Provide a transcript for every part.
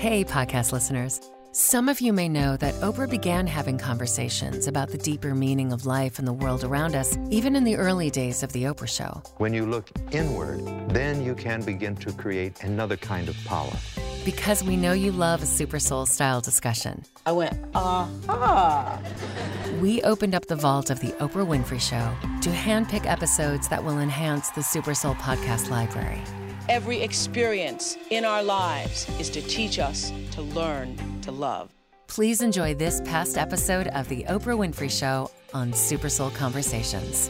Hey, podcast listeners. Some of you may know that Oprah began having conversations about the deeper meaning of life and the world around us, even in the early days of The Oprah Show. When you look inward, then you can begin to create another kind of power. Because we know you love a Super Soul style discussion. I went, aha. We opened up the vault of The Oprah Winfrey Show to handpick episodes that will enhance the Super Soul podcast library. Every experience in our lives is to teach us to learn to love. Please enjoy this past episode of The Oprah Winfrey Show on Super Soul Conversations.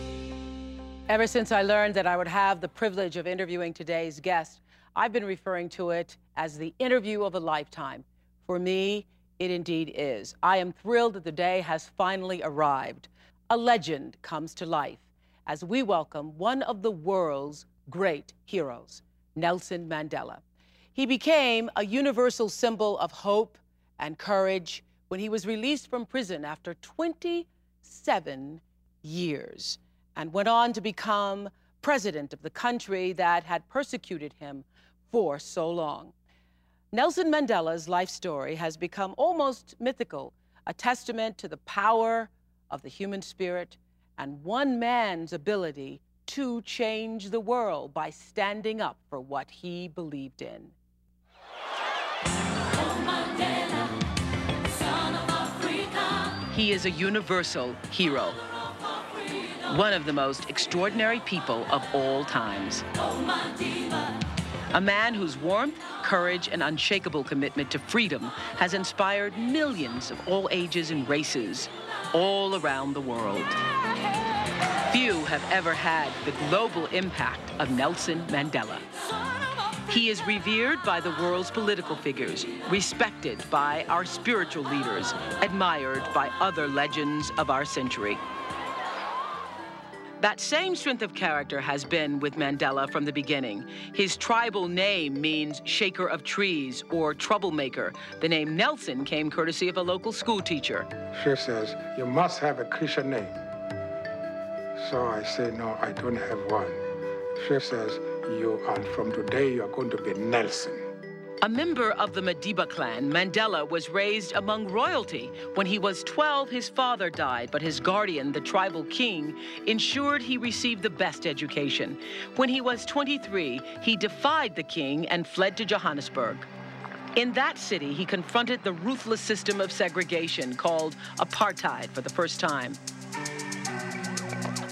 Ever since I learned that I would have the privilege of interviewing today's guest, I've been referring to it as the interview of a lifetime. For me, it indeed is. I am thrilled that the day has finally arrived. A legend comes to life as we welcome one of the world's great heroes. Nelson Mandela. He became a universal symbol of hope and courage when he was released from prison after 27 years and went on to become president of the country that had persecuted him for so long. Nelson Mandela's life story has become almost mythical, a testament to the power of the human spirit and one man's ability to change the world by standing up for what he believed in. He is a universal hero, one of the most extraordinary people of all times. A man whose warmth, courage, and unshakable commitment to freedom has inspired millions of all ages and races all around the world. Few have ever had the global impact of Nelson Mandela. He is revered by the world's political figures, respected by our spiritual leaders, admired by other legends of our century. That same strength of character has been with Mandela from the beginning. His tribal name means shaker of trees or troublemaker. The name Nelson came courtesy of a local school teacher. She says, You must have a Christian name. So I say, no, I don't have one. She says, you are from today, you are going to be Nelson. A member of the Madiba clan, Mandela was raised among royalty. When he was 12, his father died, but his guardian, the tribal king, ensured he received the best education. When he was 23, he defied the king and fled to Johannesburg. In that city, he confronted the ruthless system of segregation called apartheid for the first time.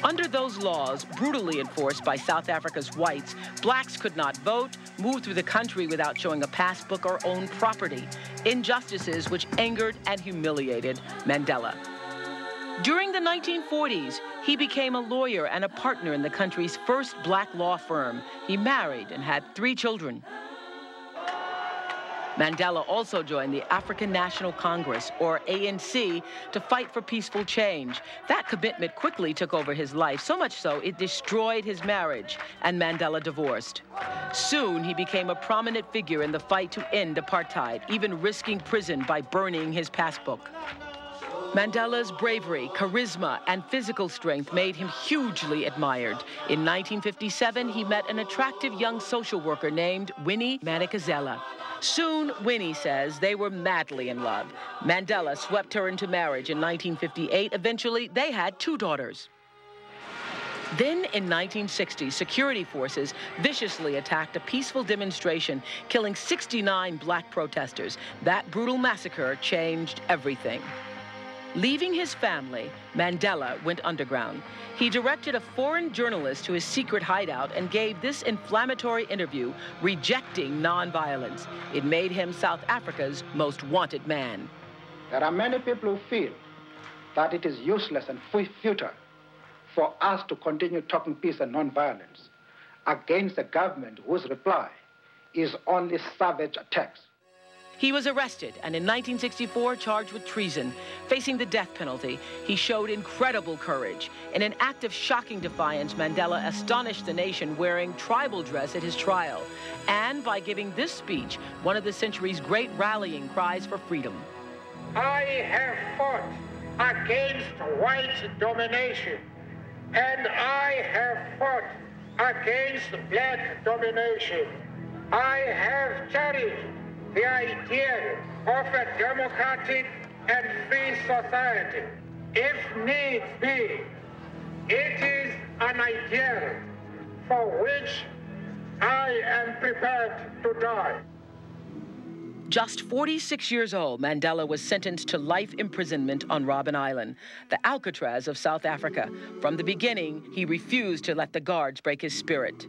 Under those laws, brutally enforced by South Africa's whites, blacks could not vote, move through the country without showing a passbook or own property. Injustices which angered and humiliated Mandela. During the 1940s, he became a lawyer and a partner in the country's first black law firm. He married and had three children. Mandela also joined the African National Congress, or ANC, to fight for peaceful change. That commitment quickly took over his life, so much so it destroyed his marriage, and Mandela divorced. Soon, he became a prominent figure in the fight to end apartheid, even risking prison by burning his passbook. Mandela's bravery, charisma, and physical strength made him hugely admired. In 1957, he met an attractive young social worker named Winnie Madikizela. Soon, Winnie says they were madly in love. Mandela swept her into marriage in 1958. Eventually, they had two daughters. Then in 1960, security forces viciously attacked a peaceful demonstration, killing 69 black protesters. That brutal massacre changed everything. Leaving his family, Mandela went underground. He directed a foreign journalist to his secret hideout and gave this inflammatory interview rejecting nonviolence. It made him South Africa's most wanted man. There are many people who feel that it is useless and futile for us to continue talking peace and nonviolence against a government whose reply is only savage attacks. He was arrested and in 1964 charged with treason. Facing the death penalty, he showed incredible courage. In an act of shocking defiance, Mandela astonished the nation wearing tribal dress at his trial. And by giving this speech, one of the century's great rallying cries for freedom. I have fought against white domination, and I have fought against black domination. I have cherished the ideal of a democratic and free society. If needs be, it is an ideal for which I am prepared to die. Just 46 years old, Mandela was sentenced to life imprisonment on Robben Island, the Alcatraz of South Africa. From the beginning, he refused to let the guards break his spirit.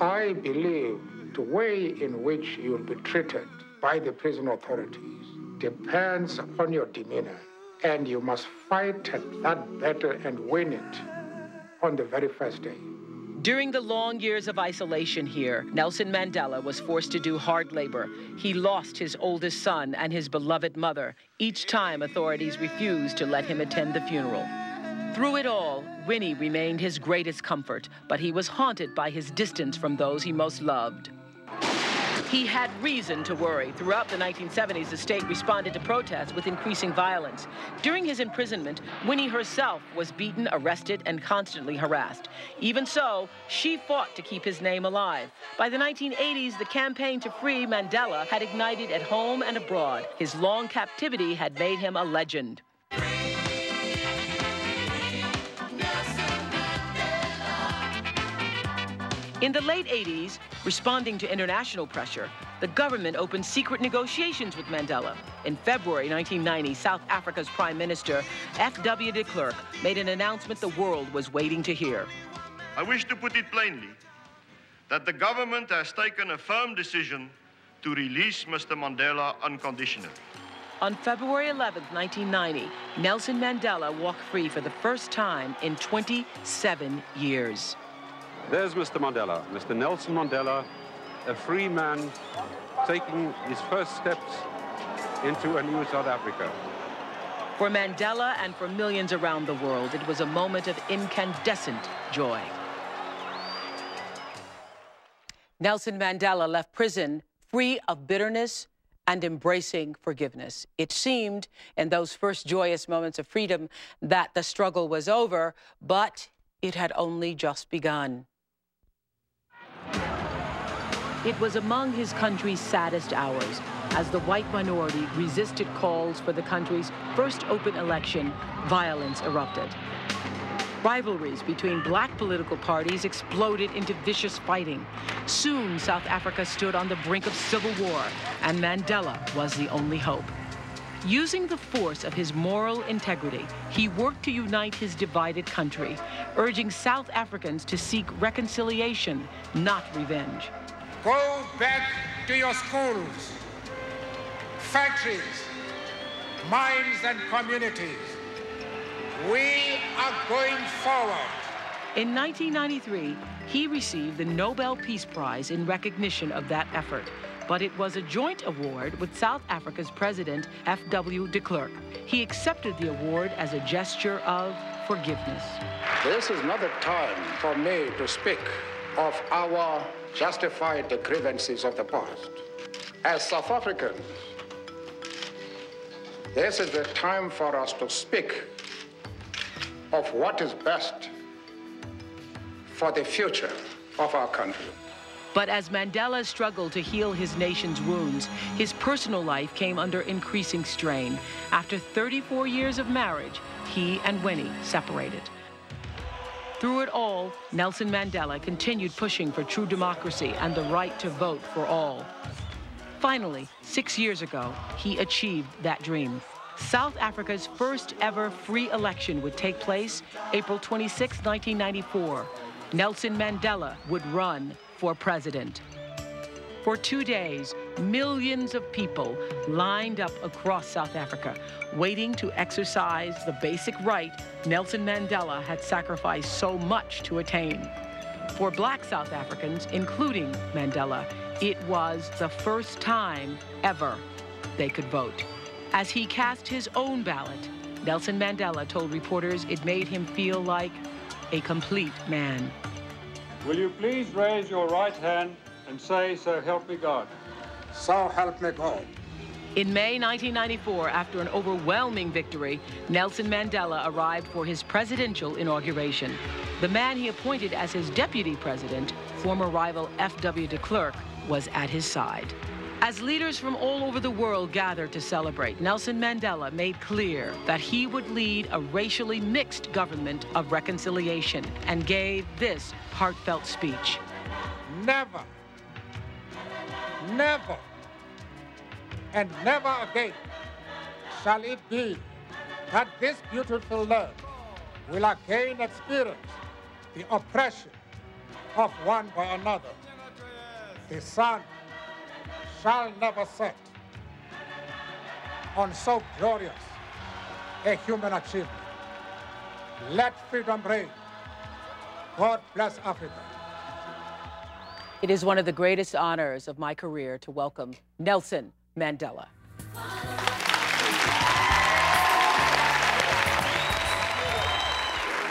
I believe the way in which you'll be treated by the prison authorities depends upon your demeanor. And you must fight that battle and win it on the very first day. During the long years of isolation here, Nelson Mandela was forced to do hard labor. He lost his oldest son and his beloved mother each time authorities refused to let him attend the funeral. Through it all, Winnie remained his greatest comfort, but he was haunted by his distance from those he most loved. He had reason to worry. Throughout the 1970s, the state responded to protests with increasing violence. During his imprisonment, Winnie herself was beaten, arrested, and constantly harassed. Even so, she fought to keep his name alive. By the 1980s, the campaign to free Mandela had ignited at home and abroad. His long captivity had made him a legend. In the late 80s, responding to international pressure, the government opened secret negotiations with Mandela. In February 1990, South Africa's Prime Minister, F.W. de Klerk, made an announcement the world was waiting to hear. I wish to put it plainly that the government has taken a firm decision to release Mr. Mandela unconditionally. On February 11, 1990, Nelson Mandela walked free for the first time in 27 years. There's Mr. Mandela, Mr. Nelson Mandela, a free man taking his first steps into a new South Africa. For Mandela and for millions around the world, it was a moment of incandescent joy. Nelson Mandela left prison free of bitterness and embracing forgiveness. It seemed in those first joyous moments of freedom that the struggle was over, but it had only just begun. It was among his country's saddest hours as the white minority resisted calls for the country's first open election, violence erupted. Rivalries between black political parties exploded into vicious fighting. Soon, South Africa stood on the brink of civil war, and Mandela was the only hope. Using the force of his moral integrity, he worked to unite his divided country, urging South Africans to seek reconciliation, not revenge. Go back to your schools, factories, mines, and communities. We are going forward. In 1993, he received the Nobel Peace Prize in recognition of that effort, but it was a joint award with South Africa's president, F.W. de Klerk. He accepted the award as a gesture of forgiveness. This is not the time for me to speak of our justify the grievances of the past. As South Africans, this is the time for us to speak of what is best for the future of our country. But as Mandela struggled to heal his nation's wounds, his personal life came under increasing strain. After 34 years of marriage, he and Winnie separated. Through it all, Nelson Mandela continued pushing for true democracy and the right to vote for all. Finally, six years ago, he achieved that dream. South Africa's first ever free election would take place April 26, 1994. Nelson Mandela would run for president. For two days, millions of people lined up across South Africa, waiting to exercise the basic right Nelson Mandela had sacrificed so much to attain. For black South Africans, including Mandela, it was the first time ever they could vote. As he cast his own ballot, Nelson Mandela told reporters it made him feel like a complete man. Will you please raise your right hand and say, So help me God. So help me God. In May 1994, after an overwhelming victory, Nelson Mandela arrived for his presidential inauguration. The man he appointed as his deputy president, former rival F.W. de Klerk, was at his side. As leaders from all over the world gathered to celebrate, Nelson Mandela made clear that he would lead a racially mixed government of reconciliation and gave this heartfelt speech. Never, never, and never again shall it be that this beautiful land will again experience the oppression of one by another. The sun shall never set on so glorious a human achievement. Let freedom reign. God bless Africa. It is one of the greatest honors of my career to welcome Nelson Mandela.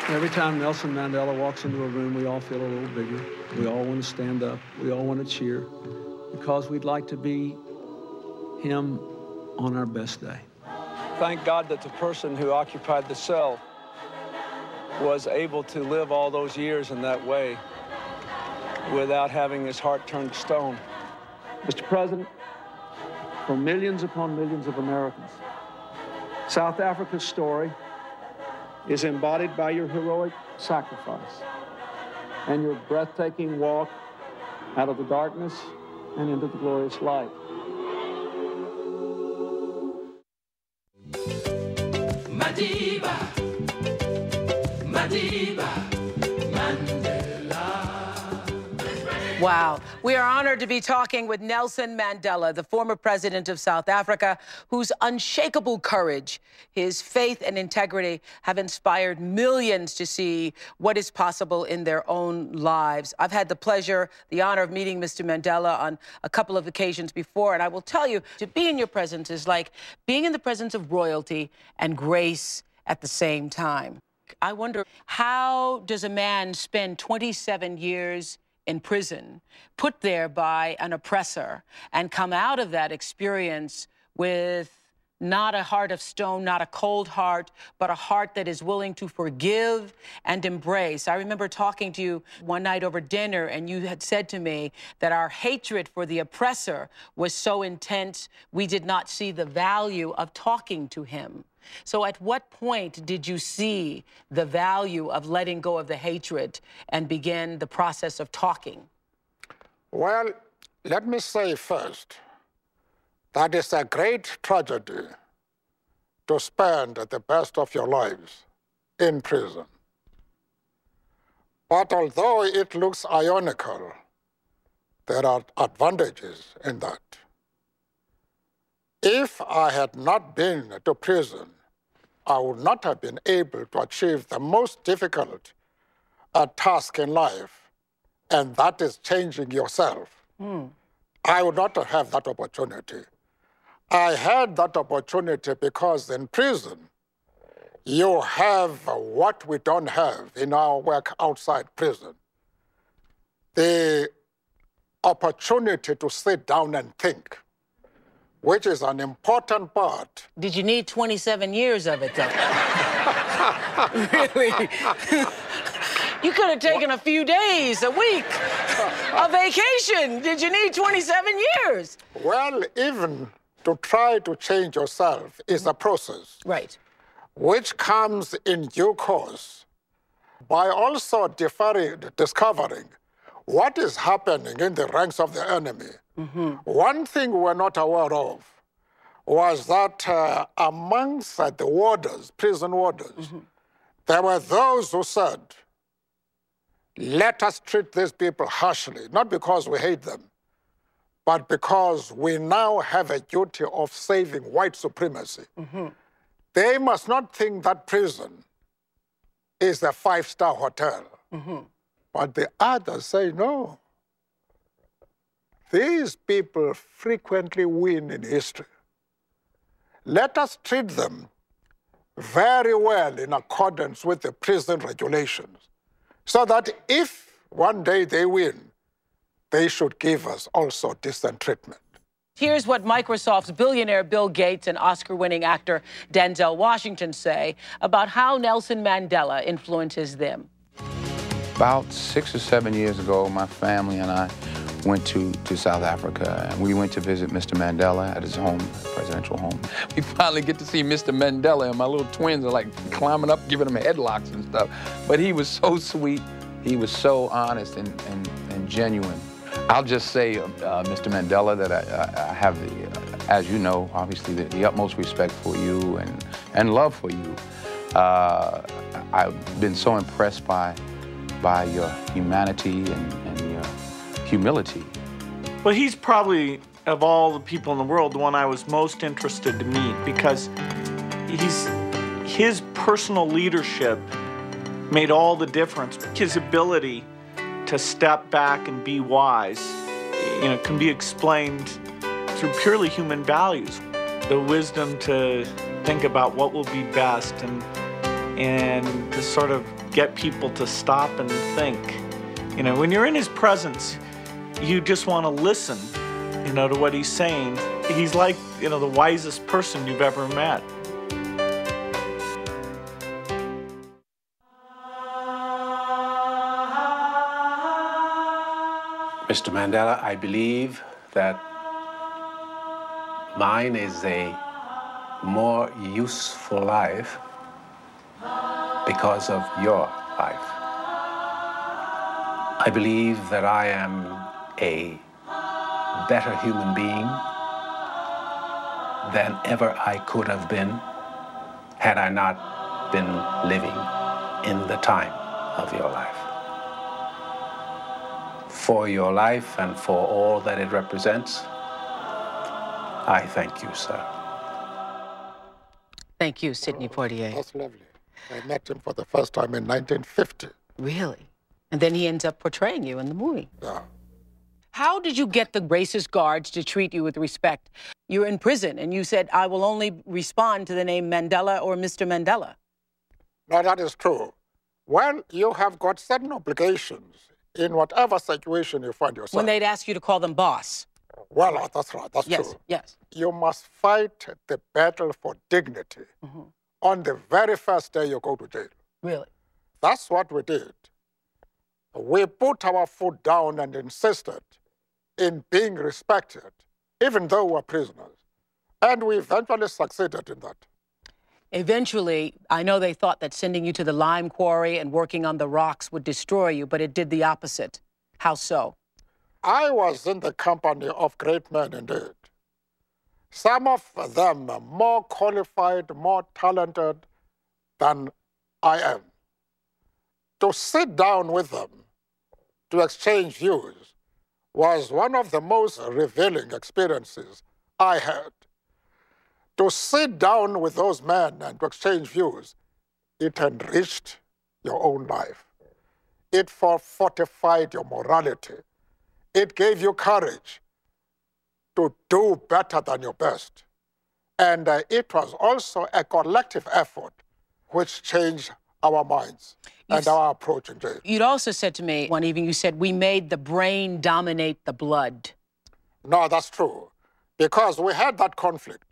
Every time Nelson Mandela walks into a room, we all feel a little bigger. We all want to stand up. We all want to cheer because we'd like to be him on our best day. Thank God that the person who occupied the cell was able to live all those years in that way without having his heart turned to stone. Mr. President, for millions upon millions of Americans, South Africa's story is embodied by your heroic sacrifice and your breathtaking walk out of the darkness and into the glorious light. Madiba, Madiba, Wow. We are honored to be talking with Nelson Mandela, the former president of South Africa, whose unshakable courage, his faith and integrity have inspired millions to see what is possible in their own lives. I've had the pleasure, the honor of meeting Mr. Mandela on a couple of occasions before, and I will tell you, to be in your presence is like being in the presence of royalty and grace at the same time. I wonder, how does a man spend 27 years in prison, put there by an oppressor, and come out of that experience with not a heart of stone, not a cold heart, but a heart that is willing to forgive and embrace. I remember talking to you one night over dinner, and you had said to me that our hatred for the oppressor was so intense, we did not see the value of talking to him. So, at what point did you see the value of letting go of the hatred and begin the process of talking? Well, let me say first that it's a great tragedy to spend the best of your lives in prison. But although it looks ironical, there are advantages in that. If I had not been to prison, I would not have been able to achieve the most difficult uh, task in life, and that is changing yourself. Mm. I would not have that opportunity. I had that opportunity because in prison, you have what we don't have in our work outside prison the opportunity to sit down and think which is an important part. Did you need 27 years of it, though? really? you could have taken a few days, a week, a vacation. Did you need 27 years? Well, even to try to change yourself is a process. Right. Which comes in due course by also deferring, discovering what is happening in the ranks of the enemy Mm-hmm. One thing we're not aware of was that uh, amongst the warders, prison warders, mm-hmm. there were those who said, let us treat these people harshly, not because we hate them, but because we now have a duty of saving white supremacy. Mm-hmm. They must not think that prison is a five star hotel. Mm-hmm. But the others say, no, these people frequently win in history. Let us treat them very well in accordance with the prison regulations, so that if one day they win, they should give us also decent treatment. Here's what Microsoft's billionaire Bill Gates and Oscar winning actor Denzel Washington say about how Nelson Mandela influences them. About six or seven years ago, my family and I went to, to South Africa and we went to visit Mr. Mandela at his home, presidential home. We finally get to see Mr. Mandela and my little twins are like climbing up, giving him headlocks and stuff. But he was so sweet. He was so honest and, and, and genuine. I'll just say, uh, Mr. Mandela, that I, I have the, uh, as you know, obviously the, the, utmost respect for you and, and love for you. Uh, I've been so impressed by, by your humanity and, and your humility. Well, he's probably, of all the people in the world, the one I was most interested to meet because he's, his personal leadership made all the difference. His ability to step back and be wise, you know, can be explained through purely human values. The wisdom to think about what will be best and and to sort of get people to stop and think. You know, when you're in his presence, you just want to listen, you know, to what he's saying. He's like, you know, the wisest person you've ever met. Mr. Mandela, I believe that mine is a more useful life because of your life. I believe that I am a better human being than ever I could have been had I not been living in the time of your life. For your life and for all that it represents, I thank you, sir. Thank you, Sidney oh, Poitier. That's lovely. I met him for the first time in 1950. Really? And then he ends up portraying you in the movie. Yeah. How did you get the racist guards to treat you with respect? You're in prison and you said, I will only respond to the name Mandela or Mr. Mandela. No, that is true. Well, you have got certain obligations in whatever situation you find yourself. When they'd ask you to call them boss. Well, right. that's right. That's yes, true. Yes. You must fight the battle for dignity mm-hmm. on the very first day you go to jail. Really? That's what we did. We put our foot down and insisted in being respected, even though we're prisoners. And we eventually succeeded in that. Eventually, I know they thought that sending you to the lime quarry and working on the rocks would destroy you, but it did the opposite. How so? I was in the company of great men indeed. Some of them more qualified, more talented than I am. To sit down with them, to exchange views, was one of the most revealing experiences I had to sit down with those men and to exchange views, it enriched your own life. It fortified your morality. It gave you courage to do better than your best. And uh, it was also a collective effort which changed our minds You'd, and our approach in jail. You'd also said to me one evening, you said, we made the brain dominate the blood. No, that's true. Because we had that conflict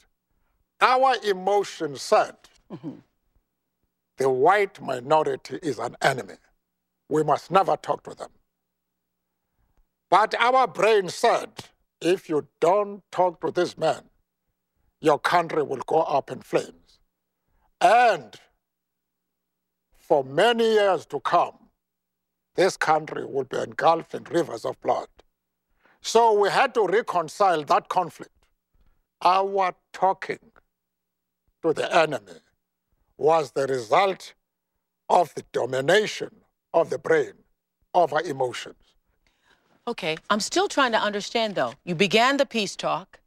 our emotion said mm-hmm. the white minority is an enemy. We must never talk to them. But our brain said, if you don't talk to this man, your country will go up in flames. And for many years to come, this country will be engulfed in rivers of blood. So we had to reconcile that conflict. Our talking to the enemy was the result of the domination of the brain over emotions. Okay, I'm still trying to understand though. You began the peace talk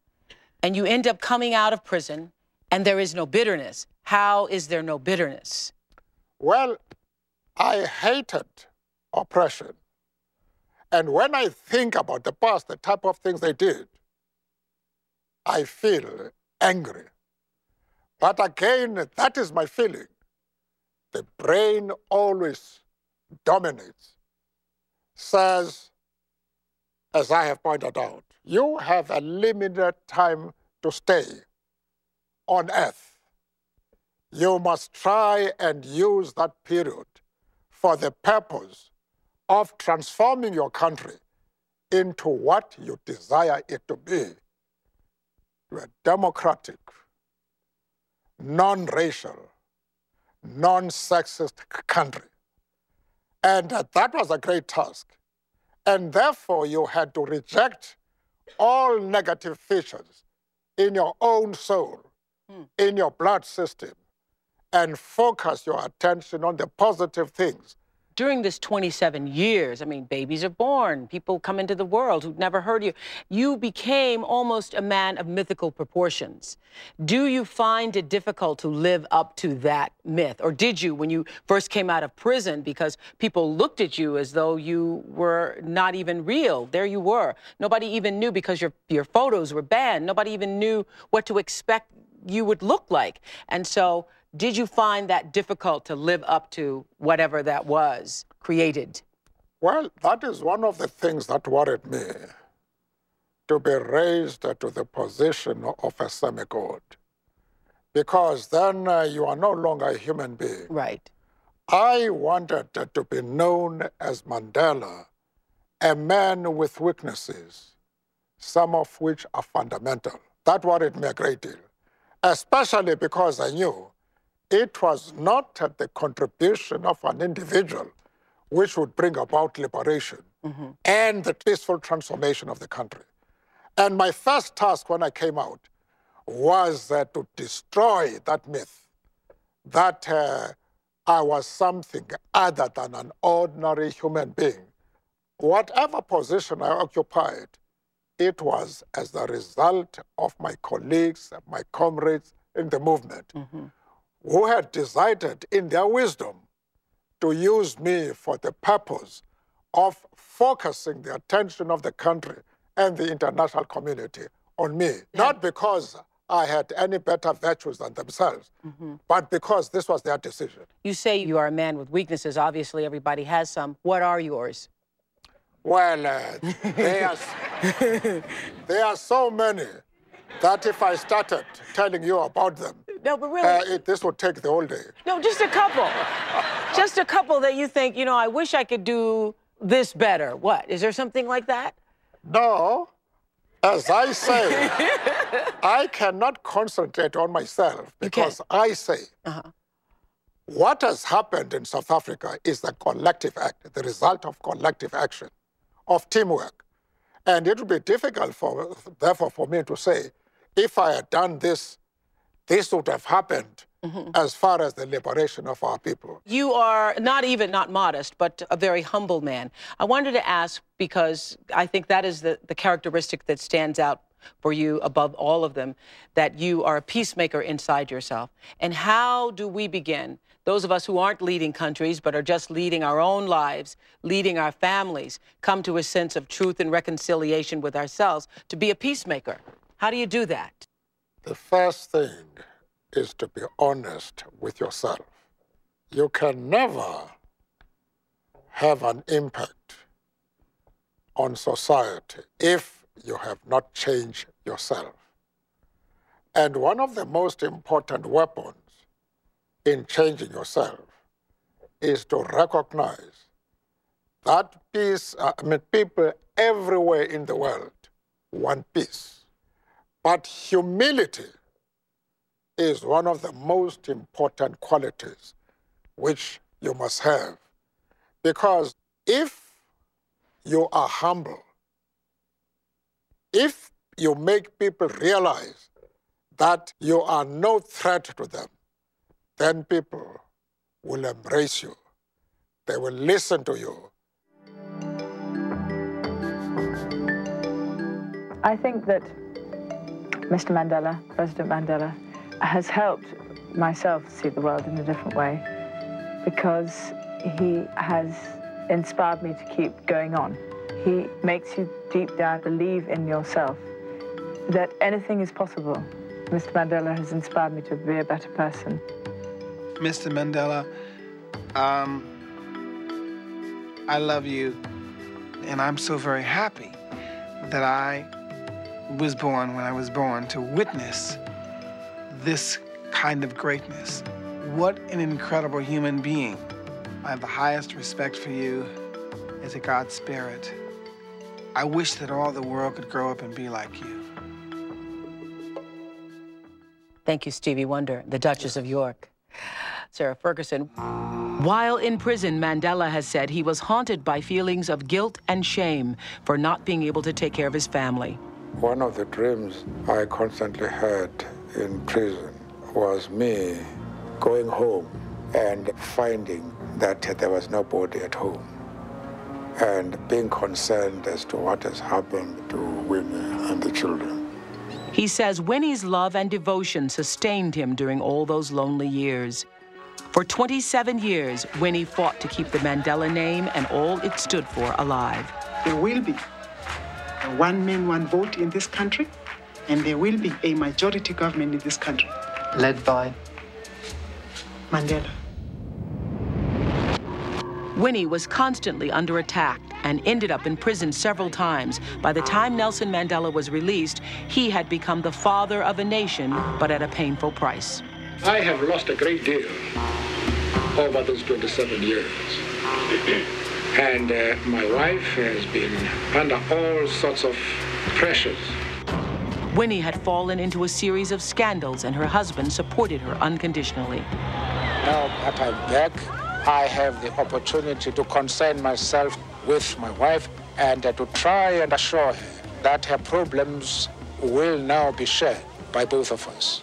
and you end up coming out of prison and there is no bitterness. How is there no bitterness? Well, I hated oppression. And when I think about the past, the type of things they did, I feel angry. But again, that is my feeling. The brain always dominates, says, as I have pointed out, you have a limited time to stay on earth. You must try and use that period for the purpose of transforming your country into what you desire it to be a democratic, non racial, non sexist country. And uh, that was a great task. And therefore, you had to reject all negative features in your own soul, mm. in your blood system, and focus your attention on the positive things during this 27 years, I mean, babies are born, people come into the world who've never heard you. You became almost a man of mythical proportions. Do you find it difficult to live up to that myth? Or did you when you first came out of prison because people looked at you as though you were not even real? There you were. Nobody even knew because your, your photos were banned. Nobody even knew what to expect you would look like. And so, did you find that difficult to live up to whatever that was created? Well, that is one of the things that worried me to be raised to the position of a semi-god. Because then uh, you are no longer a human being. Right. I wanted to be known as Mandela, a man with weaknesses, some of which are fundamental. That worried me a great deal, especially because I knew it was not the contribution of an individual which would bring about liberation mm-hmm. and the peaceful transformation of the country. And my first task when I came out was uh, to destroy that myth that uh, I was something other than an ordinary human being. Whatever position I occupied, it was as the result of my colleagues, my comrades in the movement. Mm-hmm who had decided in their wisdom to use me for the purpose of focusing the attention of the country and the international community on me. Yeah. Not because I had any better virtues than themselves, mm-hmm. but because this was their decision. You say you are a man with weaknesses. Obviously, everybody has some. What are yours? Well, uh, there, are, there are so many that if I started telling you about them, no, but really, uh, it, this would take the whole day. No, just a couple, just a couple that you think, you know, I wish I could do this better. What is there something like that? No, as I say, I cannot concentrate on myself because I say. Uh-huh. What has happened in South Africa is the collective act, the result of collective action, of teamwork. And it would be difficult, for, therefore, for me to say, if I had done this, this would have happened mm-hmm. as far as the liberation of our people. You are not even not modest, but a very humble man. I wanted to ask because I think that is the, the characteristic that stands out for you above all of them, that you are a peacemaker inside yourself. And how do we begin? Those of us who aren't leading countries, but are just leading our own lives, leading our families, come to a sense of truth and reconciliation with ourselves to be a peacemaker. How do you do that? The first thing is to be honest with yourself. You can never have an impact on society if you have not changed yourself. And one of the most important weapons in changing yourself is to recognize that peace, uh, I mean, people everywhere in the world want peace. But humility is one of the most important qualities which you must have. Because if you are humble, if you make people realize that you are no threat to them, then people will embrace you. They will listen to you. I think that Mr. Mandela, President Mandela, has helped myself see the world in a different way because he has inspired me to keep going on. He makes you deep down believe in yourself that anything is possible. Mr. Mandela has inspired me to be a better person. Mr. Mandela, um, I love you, and I'm so very happy that I was born when I was born to witness this kind of greatness. What an incredible human being. I have the highest respect for you as a God spirit. I wish that all the world could grow up and be like you. Thank you, Stevie Wonder, the Duchess of York. Sarah Ferguson. While in prison, Mandela has said he was haunted by feelings of guilt and shame for not being able to take care of his family. One of the dreams I constantly had in prison was me going home and finding that there was nobody at home and being concerned as to what has happened to Winnie and the children. He says Winnie's love and devotion sustained him during all those lonely years. For 27 years, Winnie fought to keep the Mandela name and all it stood for alive. There will be a one man, one vote in this country, and there will be a majority government in this country. Led by Mandela. Winnie was constantly under attack and ended up in prison several times. By the time Nelson Mandela was released, he had become the father of a nation, but at a painful price. I have lost a great deal over those 27 years. And uh, my wife has been under all sorts of pressures. Winnie had fallen into a series of scandals, and her husband supported her unconditionally. Now that I'm back, I have the opportunity to concern myself with my wife and uh, to try and assure her that her problems will now be shared by both of us.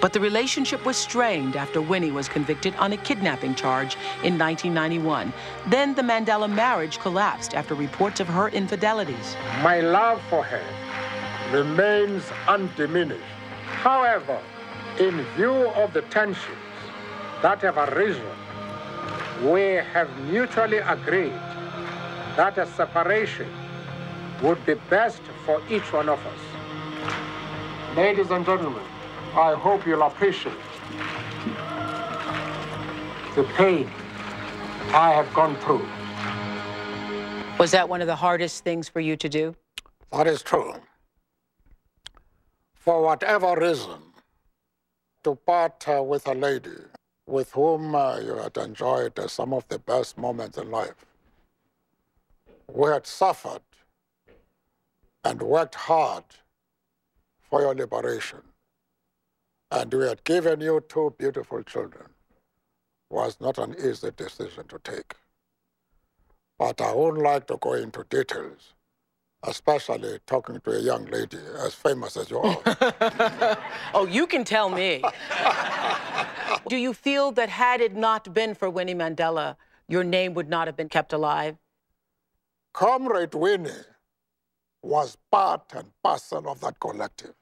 But the relationship was strained after Winnie was convicted on a kidnapping charge in 1991. Then the Mandela marriage collapsed after reports of her infidelities. My love for her remains undiminished. However, in view of the tensions that have arisen, we have mutually agreed that a separation would be best for each one of us. Ladies and gentlemen, I hope you'll appreciate the pain I have gone through. Was that one of the hardest things for you to do? That is true. For whatever reason, to part uh, with a lady with whom uh, you had enjoyed uh, some of the best moments in life, who had suffered and worked hard for your liberation, and we had given you two beautiful children, was not an easy decision to take. But I wouldn't like to go into details, especially talking to a young lady as famous as you are. oh, you can tell me. Do you feel that had it not been for Winnie Mandela, your name would not have been kept alive? Comrade Winnie was part and parcel of that collective.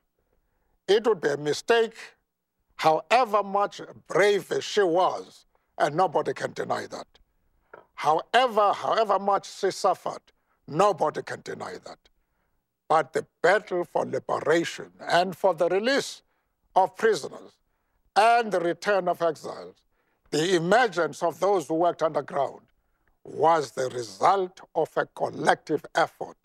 It would be a mistake, however much brave she was, and nobody can deny that. However, however much she suffered, nobody can deny that. But the battle for liberation and for the release of prisoners and the return of exiles, the emergence of those who worked underground, was the result of a collective effort,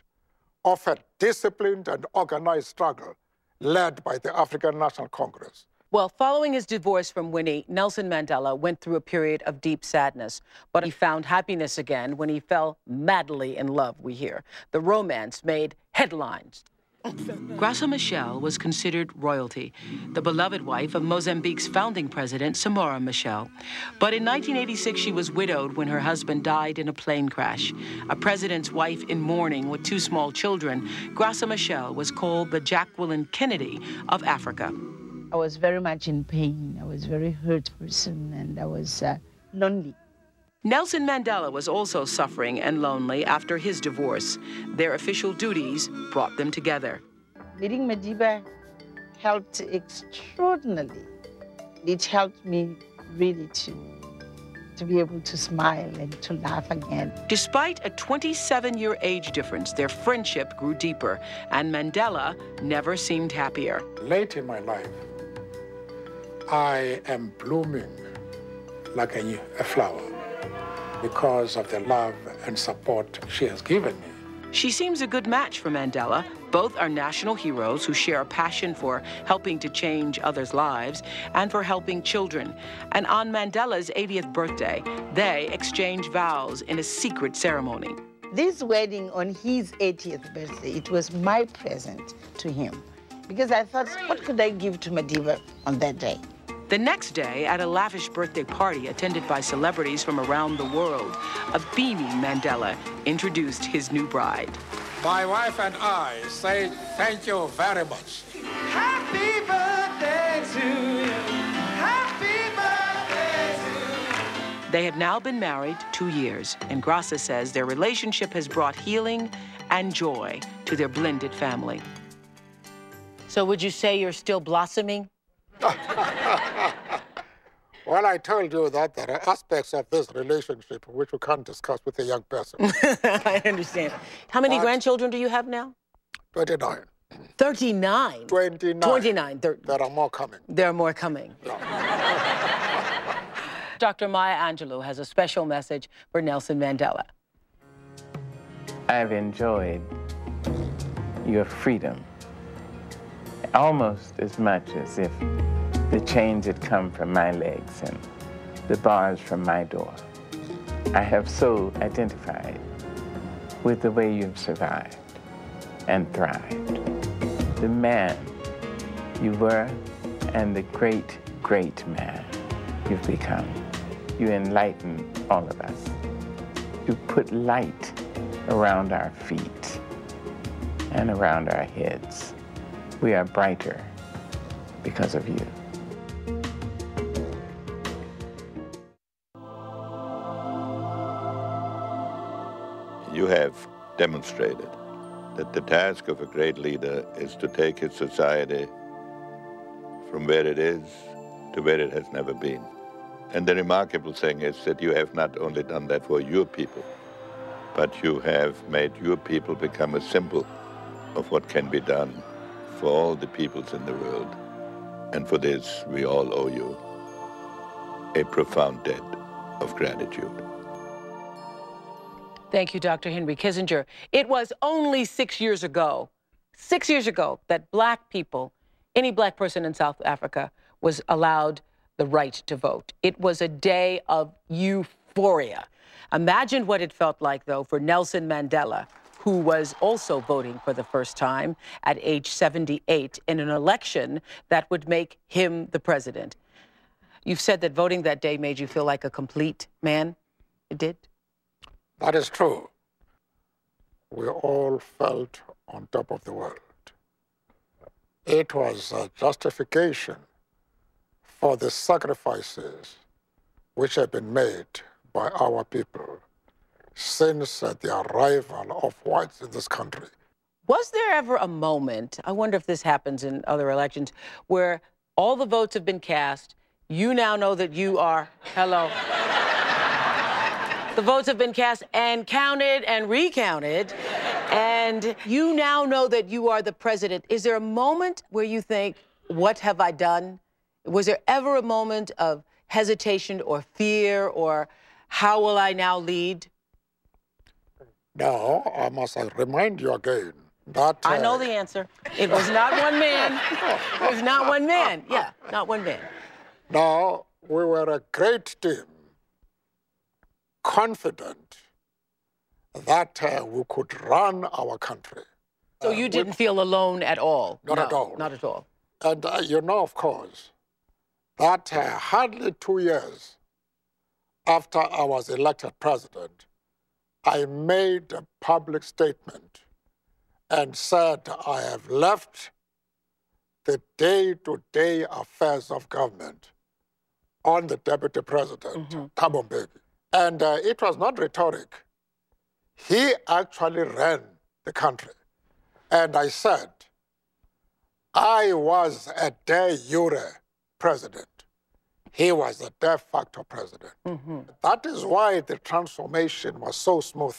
of a disciplined and organized struggle led by the African National Congress. Well, following his divorce from Winnie, Nelson Mandela went through a period of deep sadness, but he found happiness again when he fell madly in love, we hear. The romance made headlines. Graça Machel was considered royalty, the beloved wife of Mozambique's founding president, Samora Machel. But in 1986, she was widowed when her husband died in a plane crash. A president's wife in mourning with two small children, Graça Machel was called the Jacqueline Kennedy of Africa. I was very much in pain. I was a very hurt person, and I was uh, lonely. Nelson Mandela was also suffering and lonely after his divorce. Their official duties brought them together. Leading Madiba helped extraordinarily. It helped me really to to be able to smile and to laugh again. Despite a 27 year age difference, their friendship grew deeper, and Mandela never seemed happier. Late in my life, I am blooming like a, a flower because of the love and support she has given me. She seems a good match for Mandela. Both are national heroes who share a passion for helping to change others' lives and for helping children. And on Mandela's 80th birthday, they exchange vows in a secret ceremony. this wedding on his 80th birthday, it was my present to him. Because I thought, what could I give to Madiba on that day? The next day, at a lavish birthday party attended by celebrities from around the world, a beaming Mandela introduced his new bride. My wife and I say thank you very much. Happy birthday to you. Happy birthday to you. They have now been married two years, and Graça says their relationship has brought healing and joy to their blended family. So, would you say you're still blossoming? Well, I told you that there are aspects of this relationship which we can't discuss with a young person. I understand. How many But- grandchildren do you have now? 29. 39. 29. 29. There, there are more coming. There are more coming. Dr. Maya Angelou has a special message for Nelson Mandela. I've enjoyed your freedom almost as much as if the chains had come from my legs and the bars from my door. I have so identified with the way you've survived and thrived. The man you were and the great, great man you've become. You enlighten all of us. You put light around our feet and around our heads. We are brighter because of you. You have demonstrated that the task of a great leader is to take his society from where it is to where it has never been. And the remarkable thing is that you have not only done that for your people, but you have made your people become a symbol of what can be done for all the peoples in the world. And for this, we all owe you a profound debt of gratitude. Thank you, Dr. Henry Kissinger. It was only six years ago, six years ago, that black people, any black person in South Africa, was allowed the right to vote. It was a day of euphoria. Imagine what it felt like, though, for Nelson Mandela, who was also voting for the first time at age 78 in an election that would make him the president. You've said that voting that day made you feel like a complete man. It did? That is true. We all felt on top of the world. It was a justification for the sacrifices which have been made by our people since uh, the arrival of whites in this country. Was there ever a moment, I wonder if this happens in other elections, where all the votes have been cast, you now know that you are, hello. the votes have been cast and counted and recounted, and you now know that you are the president. Is there a moment where you think, what have I done? Was there ever a moment of hesitation or fear or how will I now lead? Now, I must uh, remind you again that. I know uh, the answer. It was not one man. It was not one man. Yeah, not one man. Now, we were a great team, confident that uh, we could run our country. So you didn't feel alone at all? Not No, at all. Not at all. And uh, you know, of course, that uh, hardly two years after I was elected president, I made a public statement and said I have left the day to day affairs of government on the deputy president, Mbeki. And uh, it was not rhetoric. He actually ran the country. And I said, I was a de jure president. He was a de facto president. That is why the transformation was so smooth,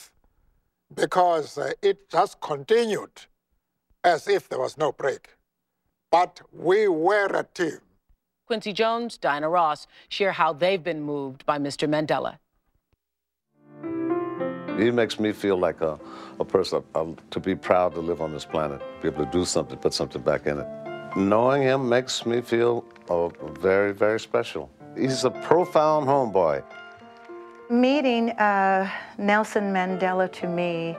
because uh, it just continued as if there was no break. But we were a team. Quincy Jones, Diana Ross share how they've been moved by Mr. Mandela. He makes me feel like a, a person uh, to be proud to live on this planet, be able to do something, put something back in it. Knowing him makes me feel uh, very, very special. He's a profound homeboy. Meeting uh, Nelson Mandela to me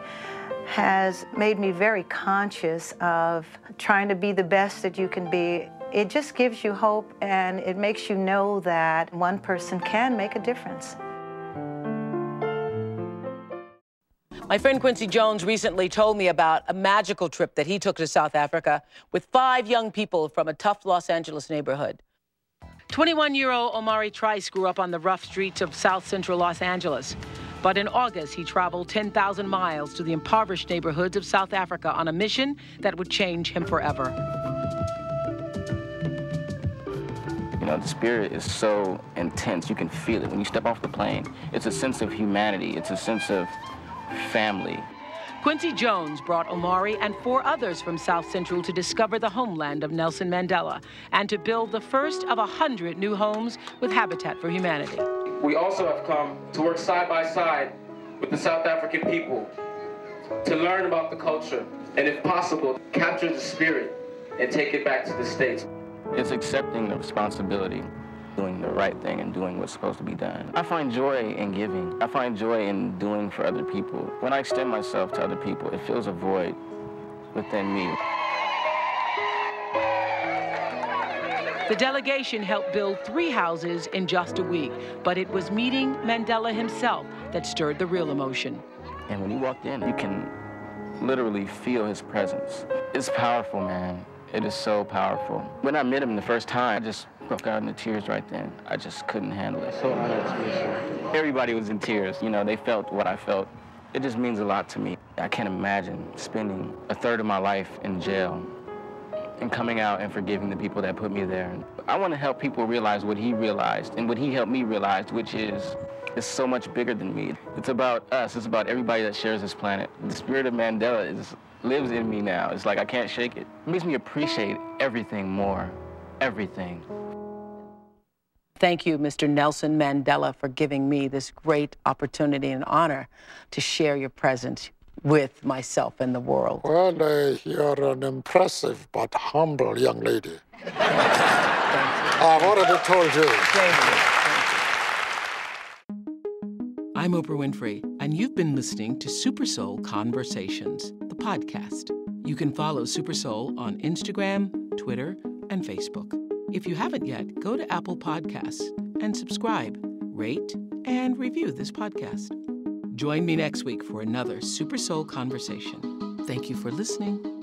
has made me very conscious of trying to be the best that you can be. It just gives you hope and it makes you know that one person can make a difference. My friend Quincy Jones recently told me about a magical trip that he took to South Africa with five young people from a tough Los Angeles neighborhood. 21 year old Omari Trice grew up on the rough streets of South Central Los Angeles. But in August, he traveled 10,000 miles to the impoverished neighborhoods of South Africa on a mission that would change him forever. You know, the spirit is so intense, you can feel it when you step off the plane. It's a sense of humanity, it's a sense of family. Quincy Jones brought Omari and four others from South Central to discover the homeland of Nelson Mandela and to build the first of a hundred new homes with Habitat for Humanity. We also have come to work side by side with the South African people to learn about the culture and, if possible, capture the spirit and take it back to the States. It's accepting the responsibility doing the right thing and doing what's supposed to be done. I find joy in giving. I find joy in doing for other people. When I extend myself to other people, it fills a void within me. The delegation helped build three houses in just a week, but it was meeting Mandela himself that stirred the real emotion. And when you walked in, you can literally feel his presence. It's powerful, man. It is so powerful. When I met him the first time, I just broke out into tears right then. I just couldn't handle it. So honored to meet you. Everybody was in tears. You know, they felt what I felt. It just means a lot to me. I can't imagine spending a third of my life in jail and coming out and forgiving the people that put me there. I want to help people realize what he realized and what he helped me realize, which is it's so much bigger than me. It's about us. It's about everybody that shares this planet. The spirit of Mandela is, lives in me now. It's like I can't shake it. It makes me appreciate everything more. Everything. Thank you, Mr. Nelson Mandela, for giving me this great opportunity and honor to share your presence with myself and the world. Well, uh, you're an impressive but humble young lady. I've already told you. Thank you. I'm Oprah Winfrey, and you've been listening to Super Soul Conversations, the podcast. You can follow Super Soul on Instagram, Twitter, and Facebook. If you haven't yet, go to Apple Podcasts and subscribe, rate, and review this podcast. Join me next week for another Super Soul conversation. Thank you for listening.